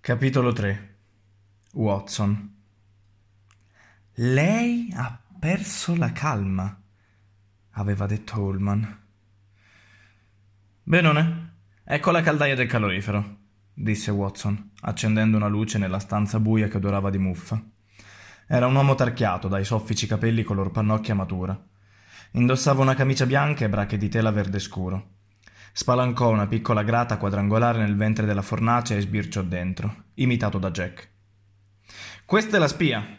Capitolo 3 Watson Lei ha perso la calma, aveva detto Ullman. Benone, ecco la caldaia del calorifero, disse Watson, accendendo una luce nella stanza buia che odorava di muffa. Era un uomo tarchiato, dai soffici capelli color pannocchia matura. Indossava una camicia bianca e bracche di tela verde scuro. Spalancò una piccola grata quadrangolare nel ventre della fornace e sbirciò dentro, imitato da Jack. Questa è la spia!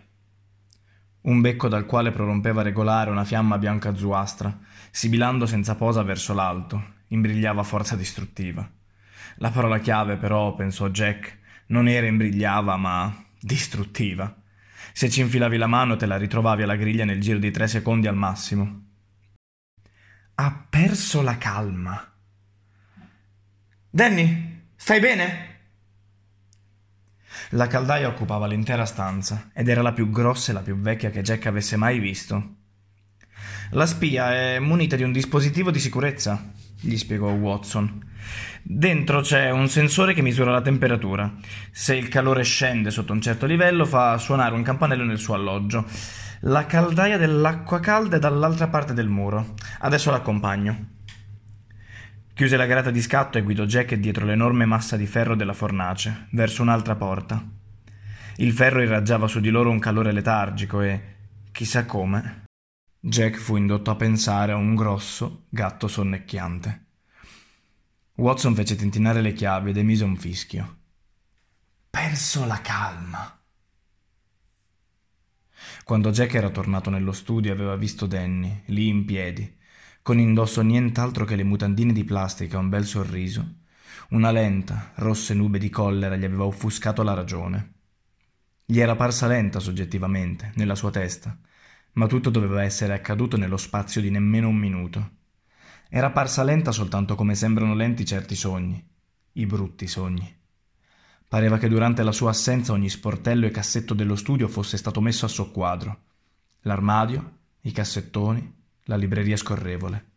Un becco dal quale prorompeva regolare una fiamma bianca-azuastra, sibilando senza posa verso l'alto, imbrigliava forza distruttiva. La parola chiave, però, pensò Jack, non era imbrigliava, ma distruttiva. Se ci infilavi la mano te la ritrovavi alla griglia nel giro di tre secondi al massimo. Ha perso la calma. Danny, stai bene? La caldaia occupava l'intera stanza ed era la più grossa e la più vecchia che Jack avesse mai visto. La spia è munita di un dispositivo di sicurezza, gli spiegò Watson. Dentro c'è un sensore che misura la temperatura. Se il calore scende sotto un certo livello, fa suonare un campanello nel suo alloggio. La caldaia dell'acqua calda è dall'altra parte del muro. Adesso l'accompagno. Chiuse la grata di scatto e guidò Jack dietro l'enorme massa di ferro della fornace, verso un'altra porta. Il ferro irraggiava su di loro un calore letargico e, chissà come, Jack fu indotto a pensare a un grosso gatto sonnecchiante. Watson fece tintinare le chiavi ed emise un fischio. Perso la calma. Quando Jack era tornato nello studio aveva visto Danny, lì in piedi, con indosso nient'altro che le mutandine di plastica e un bel sorriso. Una lenta, rosse nube di collera gli aveva offuscato la ragione. Gli era parsa lenta soggettivamente, nella sua testa, ma tutto doveva essere accaduto nello spazio di nemmeno un minuto. Era parsa lenta soltanto come sembrano lenti certi sogni, i brutti sogni. Pareva che durante la sua assenza ogni sportello e cassetto dello studio fosse stato messo a soqquadro. L'armadio, i cassettoni, la libreria scorrevole.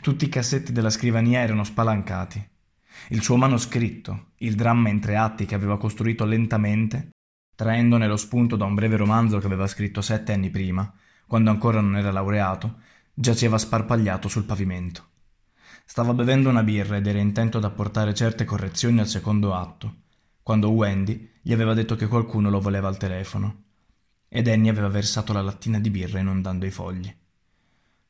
Tutti i cassetti della scrivania erano spalancati. Il suo manoscritto, il dramma in tre atti che aveva costruito lentamente, traendone lo spunto da un breve romanzo che aveva scritto sette anni prima, quando ancora non era laureato, giaceva sparpagliato sul pavimento. Stava bevendo una birra ed era intento ad apportare certe correzioni al secondo atto, quando Wendy gli aveva detto che qualcuno lo voleva al telefono. Ed Annie aveva versato la lattina di birra inondando i fogli.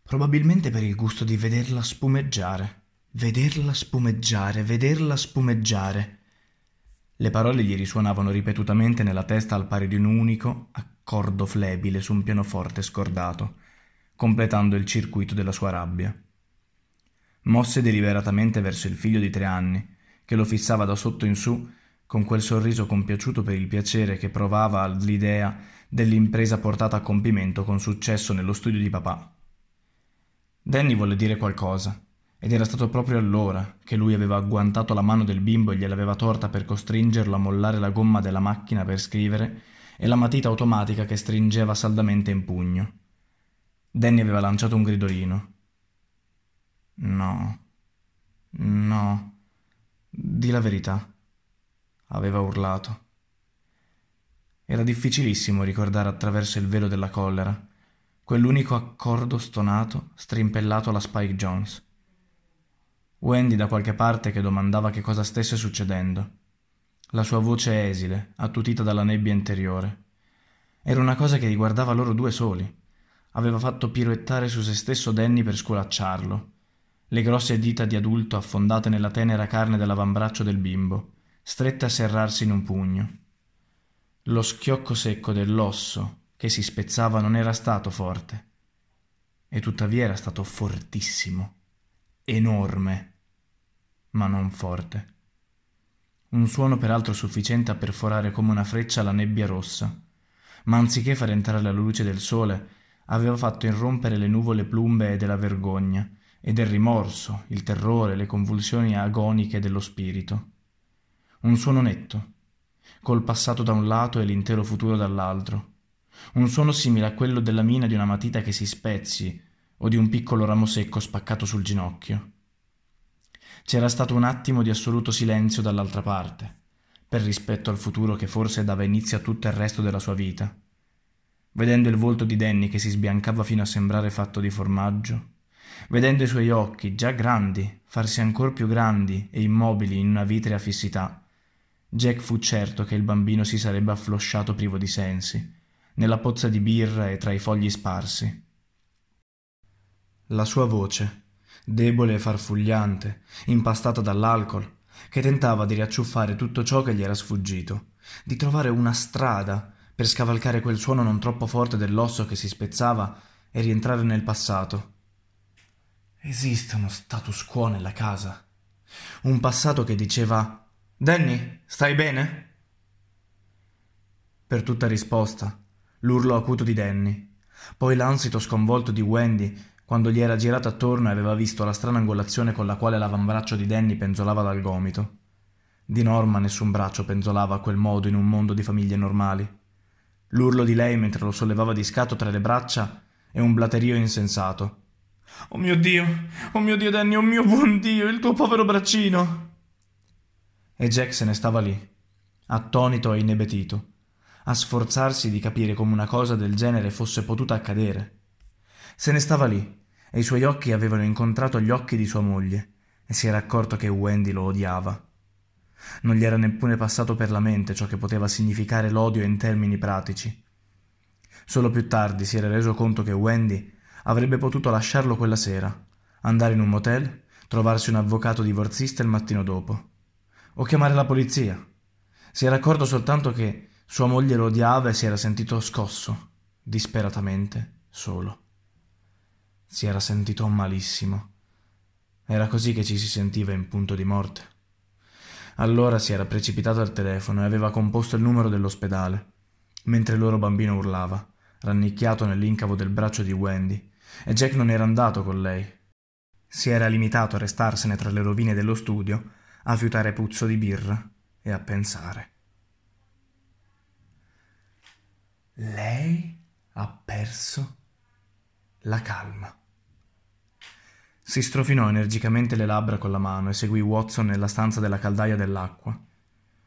Probabilmente per il gusto di vederla spumeggiare. Vederla spumeggiare, vederla spumeggiare. Le parole gli risuonavano ripetutamente nella testa al pari di un unico accordo flebile su un pianoforte scordato, completando il circuito della sua rabbia. Mosse deliberatamente verso il figlio di tre anni, che lo fissava da sotto in su con quel sorriso compiaciuto per il piacere che provava all'idea dell'impresa portata a compimento con successo nello studio di papà. Danny volle dire qualcosa, ed era stato proprio allora che lui aveva agguantato la mano del bimbo e gliel'aveva torta per costringerlo a mollare la gomma della macchina per scrivere e la matita automatica che stringeva saldamente in pugno. Danny aveva lanciato un gridolino. No, no, di la verità, aveva urlato. Era difficilissimo ricordare attraverso il velo della collera quell'unico accordo stonato strimpellato alla Spike Jones. Wendy da qualche parte che domandava che cosa stesse succedendo. La sua voce esile, attutita dalla nebbia interiore. Era una cosa che riguardava loro due soli. Aveva fatto piroettare su se stesso Danny per sculacciarlo. Le grosse dita di adulto affondate nella tenera carne dell'avambraccio del bimbo, strette a serrarsi in un pugno. Lo schiocco secco dell'osso che si spezzava non era stato forte, e tuttavia era stato fortissimo, enorme, ma non forte. Un suono peraltro sufficiente a perforare come una freccia la nebbia rossa, ma anziché far entrare la luce del sole, aveva fatto irrompere le nuvole plumbee della vergogna e del rimorso, il terrore, le convulsioni agoniche dello spirito. Un suono netto, col passato da un lato e l'intero futuro dall'altro, un suono simile a quello della mina di una matita che si spezzi o di un piccolo ramo secco spaccato sul ginocchio. C'era stato un attimo di assoluto silenzio dall'altra parte, per rispetto al futuro che forse dava inizio a tutto il resto della sua vita. Vedendo il volto di Danny che si sbiancava fino a sembrare fatto di formaggio, vedendo i suoi occhi, già grandi, farsi ancor più grandi e immobili in una vitrea fissità, Jack fu certo che il bambino si sarebbe afflosciato privo di sensi, nella pozza di birra e tra i fogli sparsi. La sua voce, debole e farfugliante, impastata dall'alcol, che tentava di riacciuffare tutto ciò che gli era sfuggito, di trovare una strada per scavalcare quel suono non troppo forte dell'osso che si spezzava e rientrare nel passato. Esiste uno status quo nella casa. Un passato che diceva Danny, stai bene? Per tutta risposta, l'urlo acuto di Danny, poi l'ansito sconvolto di Wendy quando gli era girato attorno e aveva visto la strana angolazione con la quale l'avambraccio di Danny penzolava dal gomito. Di norma nessun braccio penzolava a quel modo in un mondo di famiglie normali. L'urlo di lei mentre lo sollevava di scatto tra le braccia e un blaterio insensato. Oh mio Dio, oh mio Dio Danny, oh mio buon Dio, il tuo povero braccino. E Jack se ne stava lì, attonito e inebetito, a sforzarsi di capire come una cosa del genere fosse potuta accadere. Se ne stava lì, e i suoi occhi avevano incontrato gli occhi di sua moglie, e si era accorto che Wendy lo odiava. Non gli era neppure passato per la mente ciò che poteva significare l'odio in termini pratici. Solo più tardi si era reso conto che Wendy avrebbe potuto lasciarlo quella sera, andare in un motel, trovarsi un avvocato divorzista il mattino dopo, o chiamare la polizia. Si era accorto soltanto che sua moglie lo odiava e si era sentito scosso, disperatamente, solo. Si era sentito malissimo. Era così che ci si sentiva in punto di morte. Allora si era precipitato al telefono e aveva composto il numero dell'ospedale, mentre il loro bambino urlava, rannicchiato nell'incavo del braccio di Wendy, e Jack non era andato con lei. Si era limitato a restarsene tra le rovine dello studio, a fiutare puzzo di birra e a pensare. Lei ha perso la calma. Si strofinò energicamente le labbra con la mano e seguì Watson nella stanza della caldaia dell'acqua.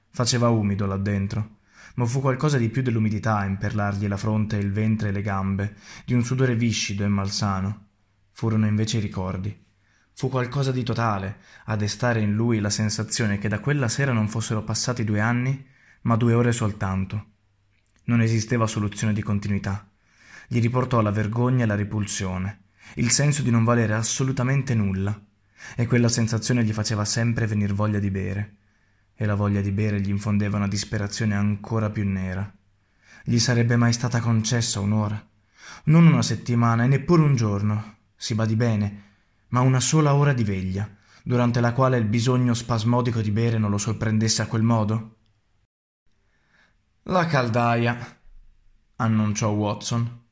Faceva umido là dentro, ma fu qualcosa di più dell'umidità a imperlargli la fronte, il ventre e le gambe, di un sudore viscido e malsano. Furono invece i ricordi. Fu qualcosa di totale a destare in lui la sensazione che da quella sera non fossero passati due anni, ma due ore soltanto. Non esisteva soluzione di continuità. Gli riportò la vergogna e la ripulsione, il senso di non valere assolutamente nulla, e quella sensazione gli faceva sempre venir voglia di bere, e la voglia di bere gli infondeva una disperazione ancora più nera. Gli sarebbe mai stata concessa un'ora, non una settimana e neppure un giorno, si badi bene, ma una sola ora di veglia, durante la quale il bisogno spasmodico di bere non lo sorprendesse a quel modo? La caldaia, annunciò Watson.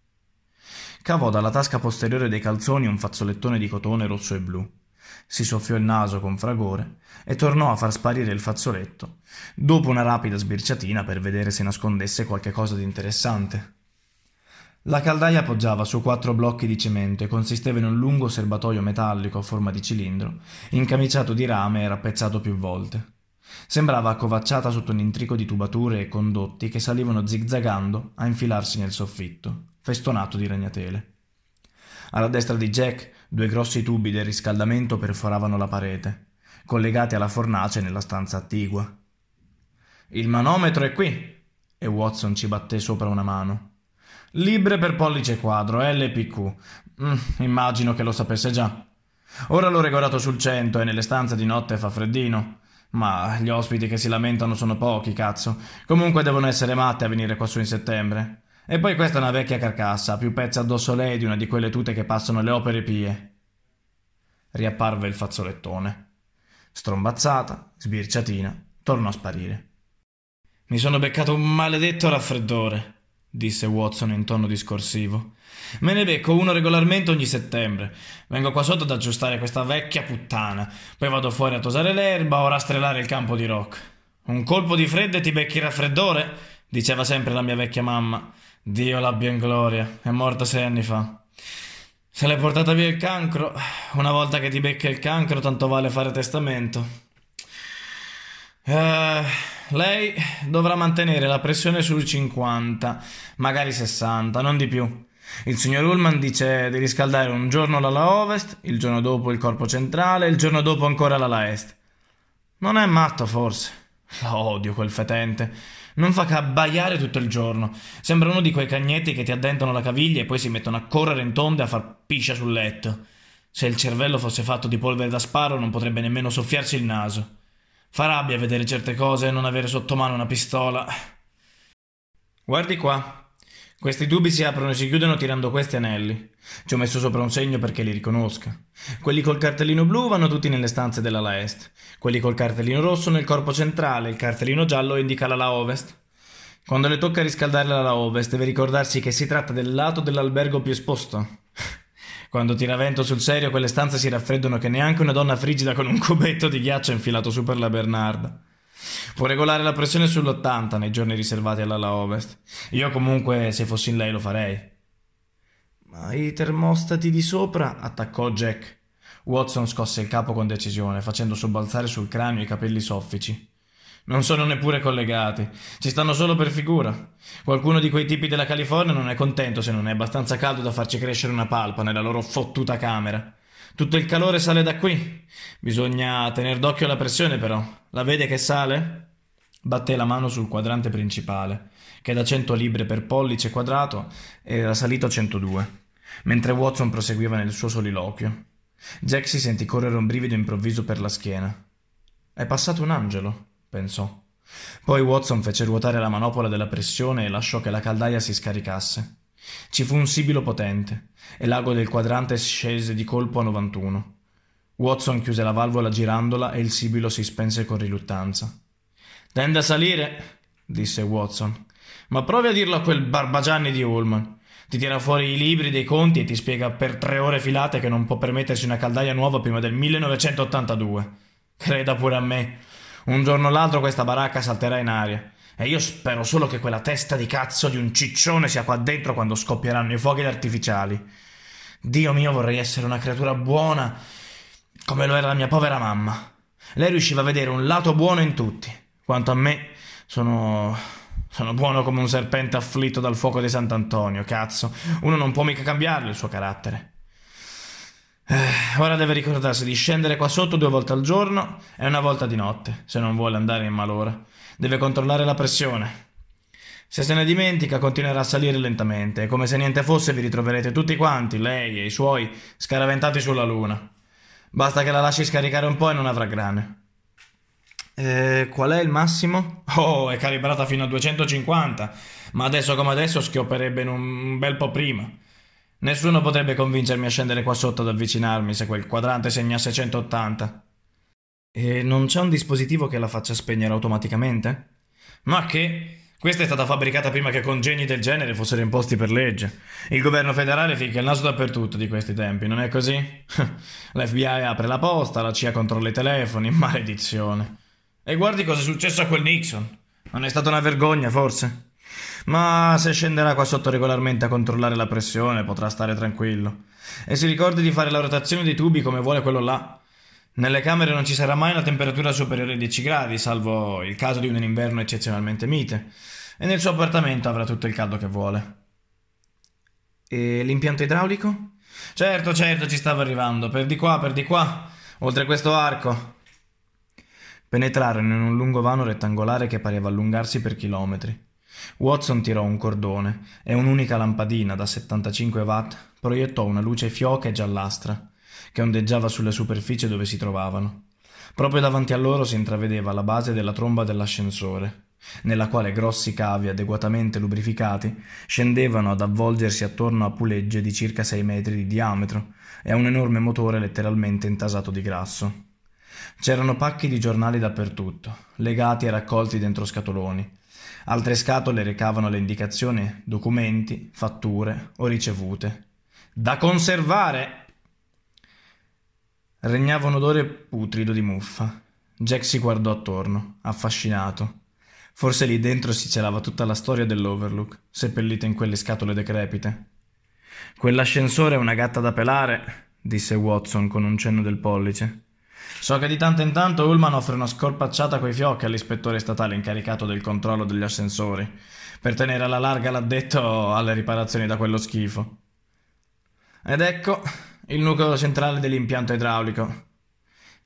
Cavò dalla tasca posteriore dei calzoni un fazzolettone di cotone rosso e blu. Si soffiò il naso con fragore e tornò a far sparire il fazzoletto, dopo una rapida sbirciatina per vedere se nascondesse qualche cosa di interessante. La caldaia poggiava su quattro blocchi di cemento e consisteva in un lungo serbatoio metallico a forma di cilindro, incamiciato di rame e rappezzato più volte. Sembrava accovacciata sotto un intrico di tubature e condotti che salivano zigzagando a infilarsi nel soffitto festonato di ragnatele. Alla destra di Jack due grossi tubi del riscaldamento perforavano la parete, collegati alla fornace nella stanza attigua. Il manometro è qui! E Watson ci batté sopra una mano. Libre per pollice quadro, LPQ. Mm, immagino che lo sapesse già. Ora l'ho regolato sul cento e nelle stanze di notte fa freddino. Ma gli ospiti che si lamentano sono pochi, cazzo. Comunque devono essere matte a venire quassù in settembre. E poi questa è una vecchia carcassa, più pezza addosso lei di una di quelle tute che passano le opere pie. Riapparve il fazzolettone. Strombazzata, sbirciatina, tornò a sparire. Mi sono beccato un maledetto raffreddore, disse Watson in tono discorsivo. Me ne becco uno regolarmente ogni settembre. Vengo qua sotto ad aggiustare questa vecchia puttana. Poi vado fuori a tosare l'erba o rastrellare il campo di rock. Un colpo di freddo e ti becchi il raffreddore? diceva sempre la mia vecchia mamma. Dio l'abbia in gloria, è morta sei anni fa. Se l'hai portata via il cancro, una volta che ti becca il cancro, tanto vale fare testamento. Eh, Lei dovrà mantenere la pressione sui 50, magari 60, non di più. Il signor Ullman dice di riscaldare un giorno l'ala ovest, il giorno dopo il corpo centrale, il giorno dopo ancora l'ala est. Non è matto, forse. Lo odio quel fetente. Non fa che abbaiare tutto il giorno. Sembra uno di quei cagnetti che ti addentano la caviglia e poi si mettono a correre in tonde a far piscia sul letto. Se il cervello fosse fatto di polvere da sparo non potrebbe nemmeno soffiarsi il naso. Fa rabbia vedere certe cose e non avere sotto mano una pistola. Guardi qua. Questi tubi si aprono e si chiudono tirando questi anelli. Ci ho messo sopra un segno perché li riconosca. Quelli col cartellino blu vanno tutti nelle stanze dell'ala est. Quelli col cartellino rosso nel corpo centrale. Il cartellino giallo indica l'ala ovest. Quando le tocca riscaldare l'ala ovest deve ricordarsi che si tratta del lato dell'albergo più esposto. Quando tira vento sul serio quelle stanze si raffreddano che neanche una donna frigida con un cubetto di ghiaccio infilato su per la Bernarda. Può regolare la pressione sull'80 nei giorni riservati all'ala ovest. Io comunque, se fossi in lei, lo farei. Ma i termostati di sopra? attaccò Jack. Watson scosse il capo con decisione, facendo sobbalzare sul cranio i capelli soffici. Non sono neppure collegati, ci stanno solo per figura. Qualcuno di quei tipi della California non è contento se non è abbastanza caldo da farci crescere una palpa nella loro fottuta camera. Tutto il calore sale da qui. Bisogna tener d'occhio la pressione, però. La vede che sale? Batté la mano sul quadrante principale, che da 100 libbre per pollice quadrato era salito a 102, mentre Watson proseguiva nel suo soliloquio. Jack si sentì correre un brivido improvviso per la schiena. È passato un angelo, pensò. Poi Watson fece ruotare la manopola della pressione e lasciò che la caldaia si scaricasse. Ci fu un sibilo potente e l'ago del quadrante scese di colpo a 91. Watson chiuse la valvola girandola e il sibilo si spense con riluttanza. Tende a salire, disse Watson. Ma provi a dirlo a quel barbagianni di Ullman. Ti tira fuori i libri dei conti e ti spiega per tre ore filate che non può permettersi una caldaia nuova prima del 1982. Creda pure a me. Un giorno o l'altro questa baracca salterà in aria e io spero solo che quella testa di cazzo di un ciccione sia qua dentro quando scoppieranno i fuochi artificiali. Dio mio, vorrei essere una creatura buona come lo era la mia povera mamma. Lei riusciva a vedere un lato buono in tutti. Quanto a me, sono. sono buono come un serpente afflitto dal fuoco di Sant'Antonio, cazzo. Uno non può mica cambiarlo il suo carattere. Eh, ora deve ricordarsi di scendere qua sotto due volte al giorno e una volta di notte, se non vuole andare in malora. Deve controllare la pressione. Se se ne dimentica, continuerà a salire lentamente e come se niente fosse vi ritroverete tutti quanti, lei e i suoi, scaraventati sulla luna. Basta che la lasci scaricare un po' e non avrà grane. E qual è il massimo? Oh, è calibrata fino a 250, ma adesso come adesso schiopperebbe in un bel po' prima. Nessuno potrebbe convincermi a scendere qua sotto ad avvicinarmi se quel quadrante segnasse 180. E non c'è un dispositivo che la faccia spegnere automaticamente? Ma che? Questa è stata fabbricata prima che congegni del genere fossero imposti per legge. Il governo federale ficca il naso dappertutto di questi tempi, non è così? L'FBI apre la posta, la CIA controlla i telefoni, maledizione. E guardi cosa è successo a quel Nixon. Non è stata una vergogna, forse? Ma se scenderà qua sotto regolarmente a controllare la pressione, potrà stare tranquillo. E si ricordi di fare la rotazione dei tubi come vuole quello là. Nelle camere non ci sarà mai una temperatura superiore ai 10 gradi, salvo il caso di un inverno eccezionalmente mite, e nel suo appartamento avrà tutto il caldo che vuole. E l'impianto idraulico? Certo, certo, ci stavo arrivando, per di qua, per di qua, oltre questo arco. Penetrarono in un lungo vano rettangolare che pareva allungarsi per chilometri. Watson tirò un cordone e un'unica lampadina da 75 watt proiettò una luce fioca e giallastra che ondeggiava sulle superfici dove si trovavano. Proprio davanti a loro si intravedeva la base della tromba dell'ascensore, nella quale grossi cavi adeguatamente lubrificati scendevano ad avvolgersi attorno a pulegge di circa sei metri di diametro e a un enorme motore letteralmente intasato di grasso. C'erano pacchi di giornali dappertutto, legati e raccolti dentro scatoloni. Altre scatole recavano le indicazioni documenti, fatture o ricevute. Da conservare! Regnava un odore putrido di muffa. Jack si guardò attorno, affascinato. Forse lì dentro si celava tutta la storia dell'Overlook, seppellita in quelle scatole decrepite. Quell'ascensore è una gatta da pelare, disse Watson con un cenno del pollice. So che di tanto in tanto Ullman offre una scorpacciata coi fiocchi all'ispettore statale incaricato del controllo degli ascensori, per tenere alla larga l'addetto alle riparazioni da quello schifo. Ed ecco il nucleo centrale dell'impianto idraulico.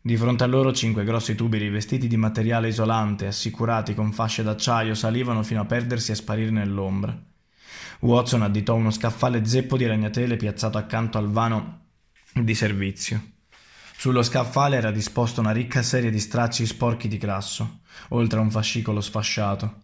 Di fronte a loro cinque grossi tubi rivestiti di materiale isolante, assicurati con fasce d'acciaio, salivano fino a perdersi e sparire nell'ombra. Watson additò uno scaffale zeppo di ragnatele piazzato accanto al vano di servizio. Sullo scaffale era disposta una ricca serie di stracci sporchi di grasso, oltre a un fascicolo sfasciato.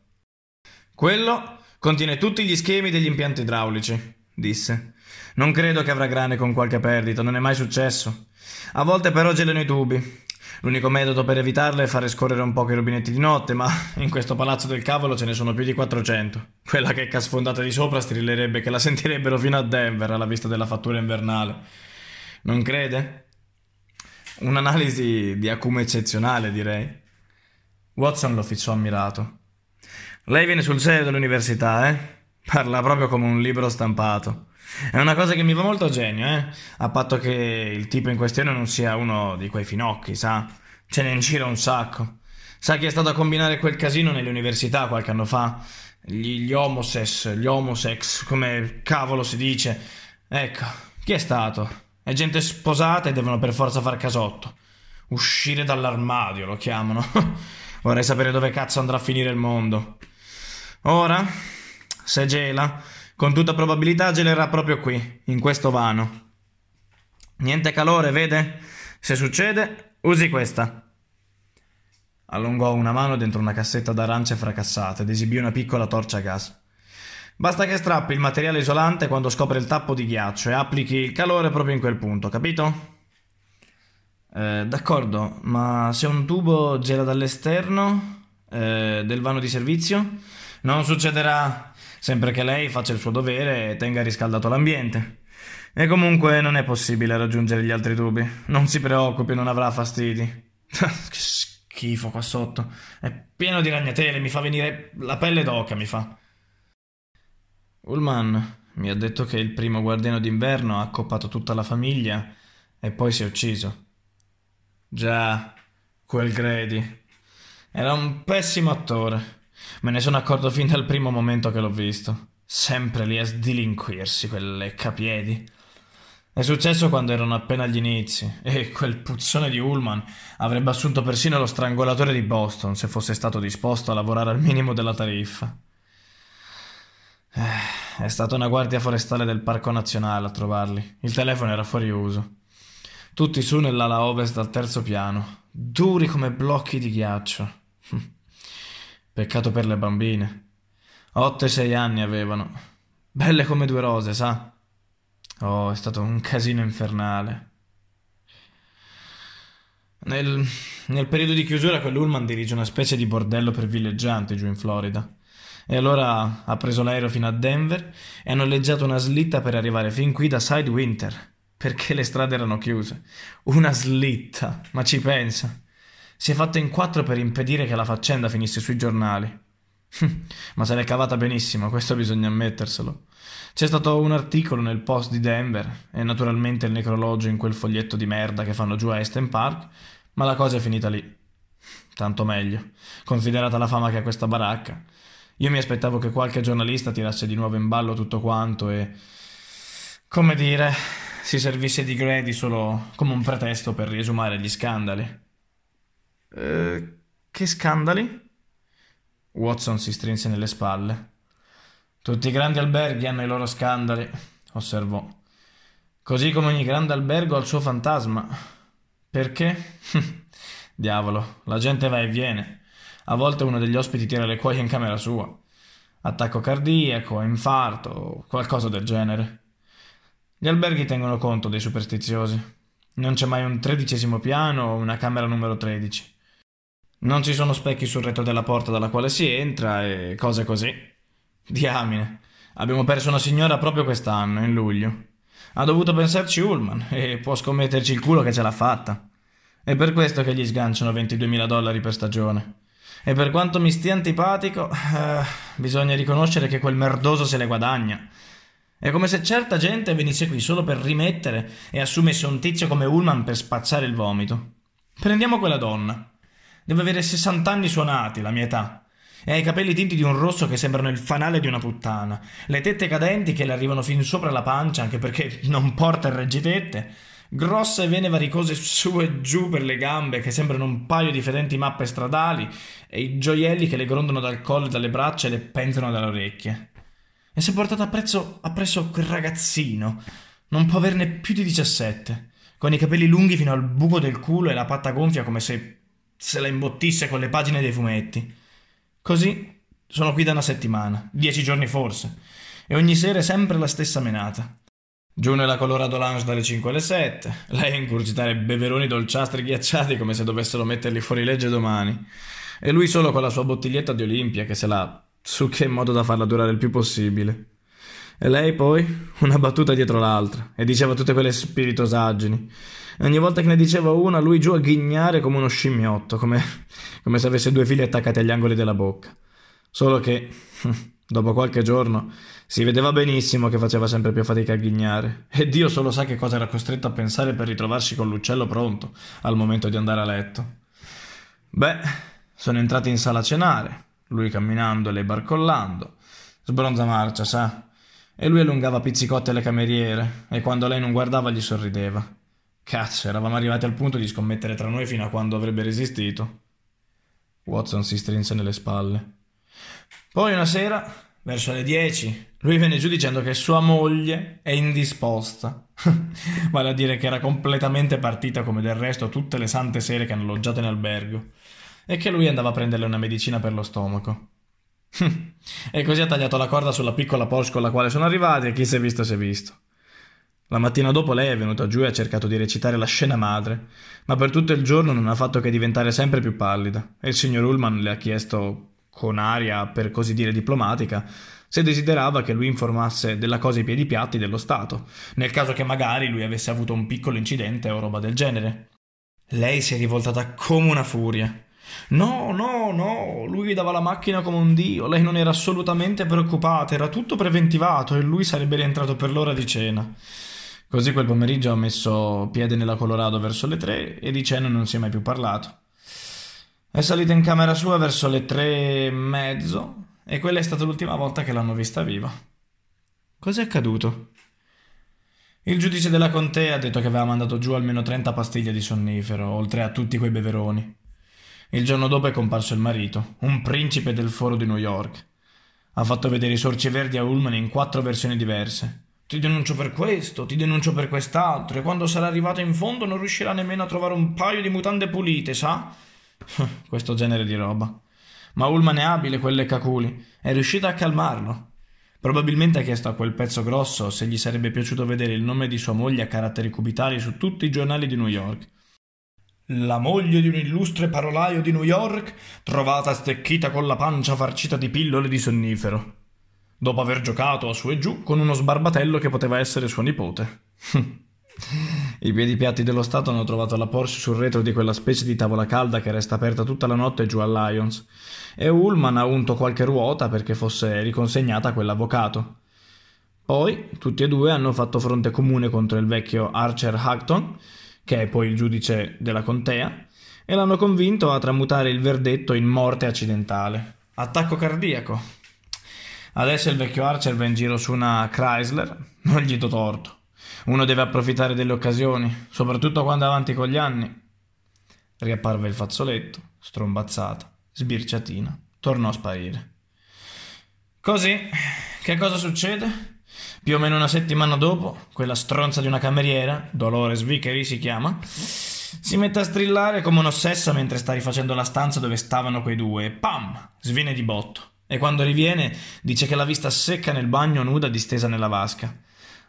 Quello contiene tutti gli schemi degli impianti idraulici, disse. Non credo che avrà grane con qualche perdita, non è mai successo. A volte però gelano i tubi. L'unico metodo per evitarle è fare scorrere un po' i rubinetti di notte, ma in questo palazzo del cavolo ce ne sono più di 400. Quella checca sfondata di sopra strillerebbe che la sentirebbero fino a Denver alla vista della fattura invernale. Non crede? Un'analisi di acume eccezionale, direi. Watson lo fissò ammirato. Lei viene sul serio dall'università, eh? Parla proprio come un libro stampato. È una cosa che mi va molto a genio, eh? A patto che il tipo in questione non sia uno di quei finocchi, sa? Ce ne incira un sacco. Sa chi è stato a combinare quel casino nelle università qualche anno fa? Gli, gli homoses, gli homosex, come cavolo si dice. Ecco, chi è stato? È gente sposata e devono per forza far casotto. Uscire dall'armadio lo chiamano. Vorrei sapere dove cazzo andrà a finire il mondo. Ora, se gela, con tutta probabilità gelerà proprio qui, in questo vano. Niente calore, vede? Se succede, usi questa. Allungò una mano dentro una cassetta d'arance fracassate ed esibì una piccola torcia a gas. Basta che strappi il materiale isolante quando scopre il tappo di ghiaccio e applichi il calore proprio in quel punto, capito? Eh, d'accordo, ma se un tubo gela dall'esterno eh, del vano di servizio, non succederà sempre che lei faccia il suo dovere e tenga riscaldato l'ambiente. E comunque non è possibile raggiungere gli altri tubi. Non si preoccupi, non avrà fastidi. che schifo qua sotto. È pieno di ragnatele, mi fa venire la pelle d'oca, mi fa. Ullman mi ha detto che il primo guardiano d'inverno ha accoppato tutta la famiglia e poi si è ucciso. Già, quel Grady. Era un pessimo attore. Me ne sono accorto fin dal primo momento che l'ho visto. Sempre lì a sdilinquirsi, quel leccapiedi. È successo quando erano appena agli inizi e quel puzzone di Ullman avrebbe assunto persino lo strangolatore di Boston se fosse stato disposto a lavorare al minimo della tariffa. Eh, è stata una guardia forestale del Parco Nazionale a trovarli. Il telefono era fuori uso. Tutti su nell'ala ovest al terzo piano, duri come blocchi di ghiaccio. Peccato per le bambine. Otto e sei anni avevano. Belle come due rose, sa? Oh, è stato un casino infernale. Nel, nel periodo di chiusura quell'Ullman dirige una specie di bordello per villeggianti giù in Florida. E allora ha preso l'aereo fino a Denver e ha noleggiato una slitta per arrivare fin qui da Sidewinter, perché le strade erano chiuse. Una slitta, ma ci pensa. Si è fatta in quattro per impedire che la faccenda finisse sui giornali. ma se l'è cavata benissimo, questo bisogna ammetterselo. C'è stato un articolo nel post di Denver e naturalmente il necrologio in quel foglietto di merda che fanno giù a Esten Park, ma la cosa è finita lì. Tanto meglio, considerata la fama che ha questa baracca. Io mi aspettavo che qualche giornalista tirasse di nuovo in ballo tutto quanto e, come dire, si servisse di Grady solo come un pretesto per riesumare gli scandali. Eh, che scandali? Watson si strinse nelle spalle. Tutti i grandi alberghi hanno i loro scandali, osservò. Così come ogni grande albergo ha il suo fantasma. Perché? Diavolo, la gente va e viene. A volte uno degli ospiti tira le cuoia in camera sua. Attacco cardiaco, infarto, qualcosa del genere. Gli alberghi tengono conto dei superstiziosi. Non c'è mai un tredicesimo piano o una camera numero 13. Non ci sono specchi sul retro della porta dalla quale si entra e cose così. Diamine, abbiamo perso una signora proprio quest'anno, in luglio. Ha dovuto pensarci Ullman e può scommetterci il culo che ce l'ha fatta. È per questo che gli sganciano 22.000 dollari per stagione. E per quanto mi stia antipatico, eh, bisogna riconoscere che quel merdoso se le guadagna. È come se certa gente venisse qui solo per rimettere e assumesse un tizio come Ullman per spazzare il vomito. Prendiamo quella donna. Deve avere 60 anni suonati, la mia età. E ha i capelli tinti di un rosso che sembrano il fanale di una puttana. Le tette cadenti che le arrivano fin sopra la pancia, anche perché non porta il reggitette. Grosse vene varicose su e giù per le gambe che sembrano un paio di fedenti mappe stradali e i gioielli che le grondano dal collo e dalle braccia e le penzono dalle orecchie. E si è portata appresso, appresso quel ragazzino. Non può averne più di 17, con i capelli lunghi fino al buco del culo e la patta gonfia come se se la imbottisse con le pagine dei fumetti. Così sono qui da una settimana, dieci giorni forse, e ogni sera è sempre la stessa menata. Giù nella Colorado Lounge dalle 5 alle 7, lei a ingurgitare beveroni dolciastri ghiacciati come se dovessero metterli fuori legge domani, e lui solo con la sua bottiglietta di Olimpia che se la succhia in modo da farla durare il più possibile. E lei poi, una battuta dietro l'altra, e diceva tutte quelle spiritosaggini. E ogni volta che ne diceva una, lui giù a ghignare come uno scimmiotto, come, come se avesse due fili attaccati agli angoli della bocca. Solo che, dopo qualche giorno, si vedeva benissimo che faceva sempre più fatica a ghignare, e Dio solo sa che cosa era costretto a pensare per ritrovarsi con l'uccello pronto al momento di andare a letto. Beh, sono entrati in sala a cenare, lui camminando e lei barcollando. Sbronza marcia, sa. E lui allungava pizzicotte alle cameriere, e quando lei non guardava gli sorrideva. Cazzo, eravamo arrivati al punto di scommettere tra noi fino a quando avrebbe resistito. Watson si strinse nelle spalle. Poi una sera, verso le dieci, lui venne giù dicendo che sua moglie è indisposta. vale a dire che era completamente partita come del resto tutte le sante sere che hanno alloggiato in albergo e che lui andava a prenderle una medicina per lo stomaco. e così ha tagliato la corda sulla piccola Porsche con la quale sono arrivati e chi si è visto si è visto. La mattina dopo lei è venuta giù e ha cercato di recitare la scena madre, ma per tutto il giorno non ha fatto che diventare sempre più pallida e il signor Ullman le ha chiesto, con aria per così dire diplomatica, se desiderava che lui informasse della cosa i piedi piatti dello Stato, nel caso che magari lui avesse avuto un piccolo incidente o roba del genere. Lei si è rivoltata come una furia. No, no, no, lui dava la macchina come un dio, lei non era assolutamente preoccupata, era tutto preventivato e lui sarebbe rientrato per l'ora di cena. Così quel pomeriggio ha messo piede nella Colorado verso le tre e di cena non si è mai più parlato. È salita in camera sua verso le tre e mezzo e quella è stata l'ultima volta che l'hanno vista viva. Cos'è accaduto? Il giudice della contea ha detto che aveva mandato giù almeno 30 pastiglie di sonnifero, oltre a tutti quei beveroni. Il giorno dopo è comparso il marito, un principe del foro di New York. Ha fatto vedere i sorci verdi a Ullman in quattro versioni diverse. Ti denuncio per questo, ti denuncio per quest'altro, e quando sarà arrivato in fondo non riuscirà nemmeno a trovare un paio di mutande pulite, sa? Questo genere di roba. Ma Ullman è abile, quelle caculi. È riuscita a calmarlo. Probabilmente ha chiesto a quel pezzo grosso se gli sarebbe piaciuto vedere il nome di sua moglie a caratteri cubitali su tutti i giornali di New York. La moglie di un illustre parolaio di New York, trovata stecchita con la pancia farcita di pillole di sonnifero, dopo aver giocato a su e giù con uno sbarbatello che poteva essere suo nipote. I piedi piatti dello Stato hanno trovato la Porsche sul retro di quella specie di tavola calda che resta aperta tutta la notte giù al Lions, e Ullman ha unto qualche ruota perché fosse riconsegnata a quell'avvocato. Poi tutti e due hanno fatto fronte comune contro il vecchio Archer Hacton, che è poi il giudice della contea, e l'hanno convinto a tramutare il verdetto in morte accidentale. Attacco cardiaco. Adesso il vecchio Archer va in giro su una Chrysler, non gli do torto. Uno deve approfittare delle occasioni, soprattutto quando è avanti con gli anni. Riapparve il fazzoletto, strombazzata, sbirciatina, tornò a sparire. Così, che cosa succede? Più o meno una settimana dopo, quella stronza di una cameriera, Dolores Vickery si chiama, si mette a strillare come un'ossessa mentre sta rifacendo la stanza dove stavano quei due e pam! Sviene di botto. E quando riviene dice che l'ha vista secca nel bagno nuda distesa nella vasca.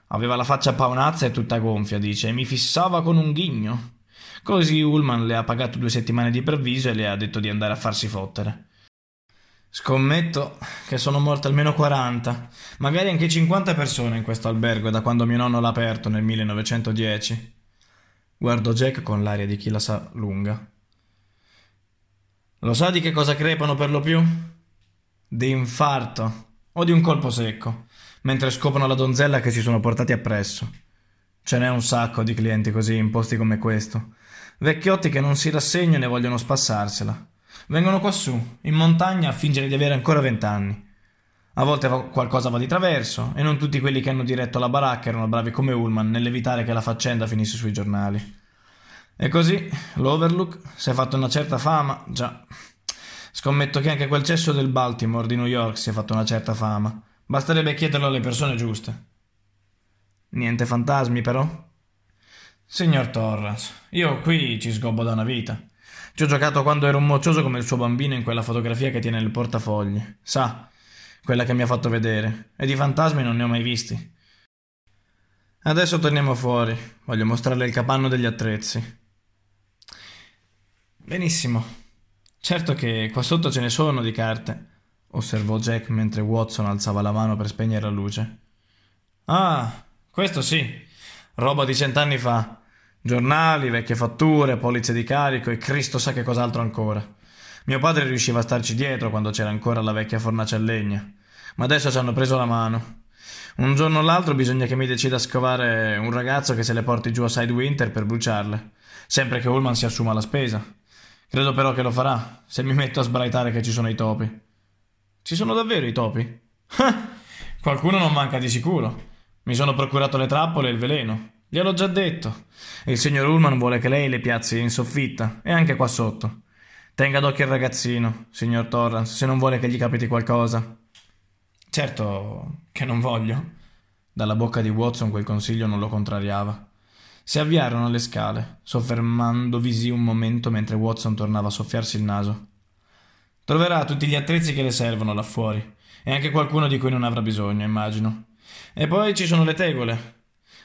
Aveva la faccia paonazza e tutta gonfia, dice, e mi fissava con un ghigno. Così Ullman le ha pagato due settimane di preavviso e le ha detto di andare a farsi fottere. Scommetto che sono morte almeno 40, magari anche 50 persone in questo albergo da quando mio nonno l'ha aperto nel 1910. Guardo Jack con l'aria di chi la sa lunga. Lo sa di che cosa crepano per lo più? Di infarto o di un colpo secco, mentre scoprono la donzella che si sono portati appresso. Ce n'è un sacco di clienti così in posti come questo. Vecchiotti che non si rassegnano e vogliono spassarsela. Vengono quassù, in montagna, a fingere di avere ancora vent'anni. A volte qualcosa va di traverso, e non tutti quelli che hanno diretto la baracca erano bravi come Ullman nell'evitare che la faccenda finisse sui giornali. E così l'Overlook si è fatto una certa fama, già. Scommetto che anche quel cesso del Baltimore di New York si è fatto una certa fama. Basterebbe chiederlo alle persone giuste. Niente fantasmi, però? Signor Torrance, io qui ci sgobbo da una vita. Ci ho giocato quando ero un moccioso come il suo bambino in quella fotografia che tiene nel portafogli. Sa, quella che mi ha fatto vedere. E di fantasmi non ne ho mai visti. Adesso torniamo fuori. Voglio mostrarle il capanno degli attrezzi. Benissimo. Certo che qua sotto ce ne sono di carte, osservò Jack mentre Watson alzava la mano per spegnere la luce. Ah, questo sì. Roba di cent'anni fa. Giornali, vecchie fatture, polizze di carico e Cristo sa che cos'altro ancora. Mio padre riusciva a starci dietro quando c'era ancora la vecchia fornace a legna, ma adesso ci hanno preso la mano. Un giorno o l'altro bisogna che mi decida a scovare un ragazzo che se le porti giù a Sidewinter per bruciarle, sempre che Ullman si assuma la spesa. Credo però che lo farà, se mi metto a sbraitare che ci sono i topi. Ci sono davvero i topi? Qualcuno non manca di sicuro. Mi sono procurato le trappole e il veleno. Gliel'ho già detto. Il signor Ullman vuole che lei le piazzi in soffitta e anche qua sotto. Tenga d'occhio il ragazzino, signor Torrance, se non vuole che gli capiti qualcosa. Certo che non voglio. Dalla bocca di Watson quel consiglio non lo contrariava. Si avviarono alle scale, soffermandovisi un momento mentre Watson tornava a soffiarsi il naso. Troverà tutti gli attrezzi che le servono là fuori, e anche qualcuno di cui non avrà bisogno, immagino. E poi ci sono le tegole,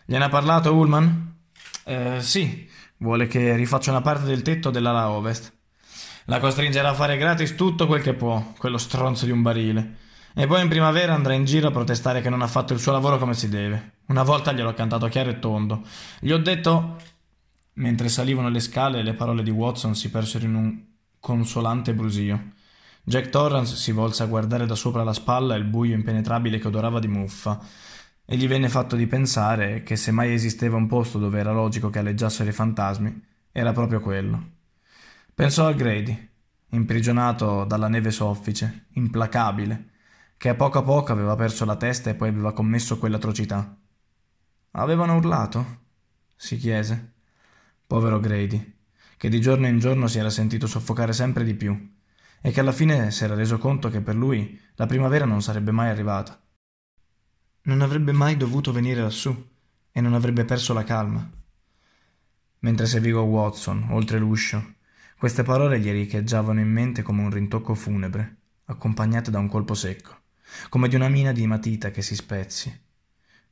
Gliene ha parlato Ullman? Eh, sì, vuole che rifaccia una parte del tetto dell'ala ovest. La costringerà a fare gratis tutto quel che può, quello stronzo di un barile. E poi in primavera andrà in giro a protestare che non ha fatto il suo lavoro come si deve. Una volta gliel'ho cantato chiaro e tondo. Gli ho detto. Mentre salivano le scale, le parole di Watson si persero in un consolante brusio. Jack Torrance si volse a guardare da sopra la spalla il buio impenetrabile che odorava di muffa e gli venne fatto di pensare che se mai esisteva un posto dove era logico che alleggiassero i fantasmi, era proprio quello. Pensò a Grady, imprigionato dalla neve soffice, implacabile, che a poco a poco aveva perso la testa e poi aveva commesso quell'atrocità. Avevano urlato? si chiese. Povero Grady, che di giorno in giorno si era sentito soffocare sempre di più e che alla fine si era reso conto che per lui la primavera non sarebbe mai arrivata. Non avrebbe mai dovuto venire lassù e non avrebbe perso la calma. Mentre seguiva Watson, oltre l'uscio, queste parole gli riecheggiavano in mente come un rintocco funebre, accompagnate da un colpo secco, come di una mina di matita che si spezzi.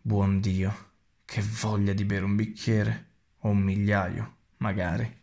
Buon Dio, che voglia di bere un bicchiere, o un migliaio, magari.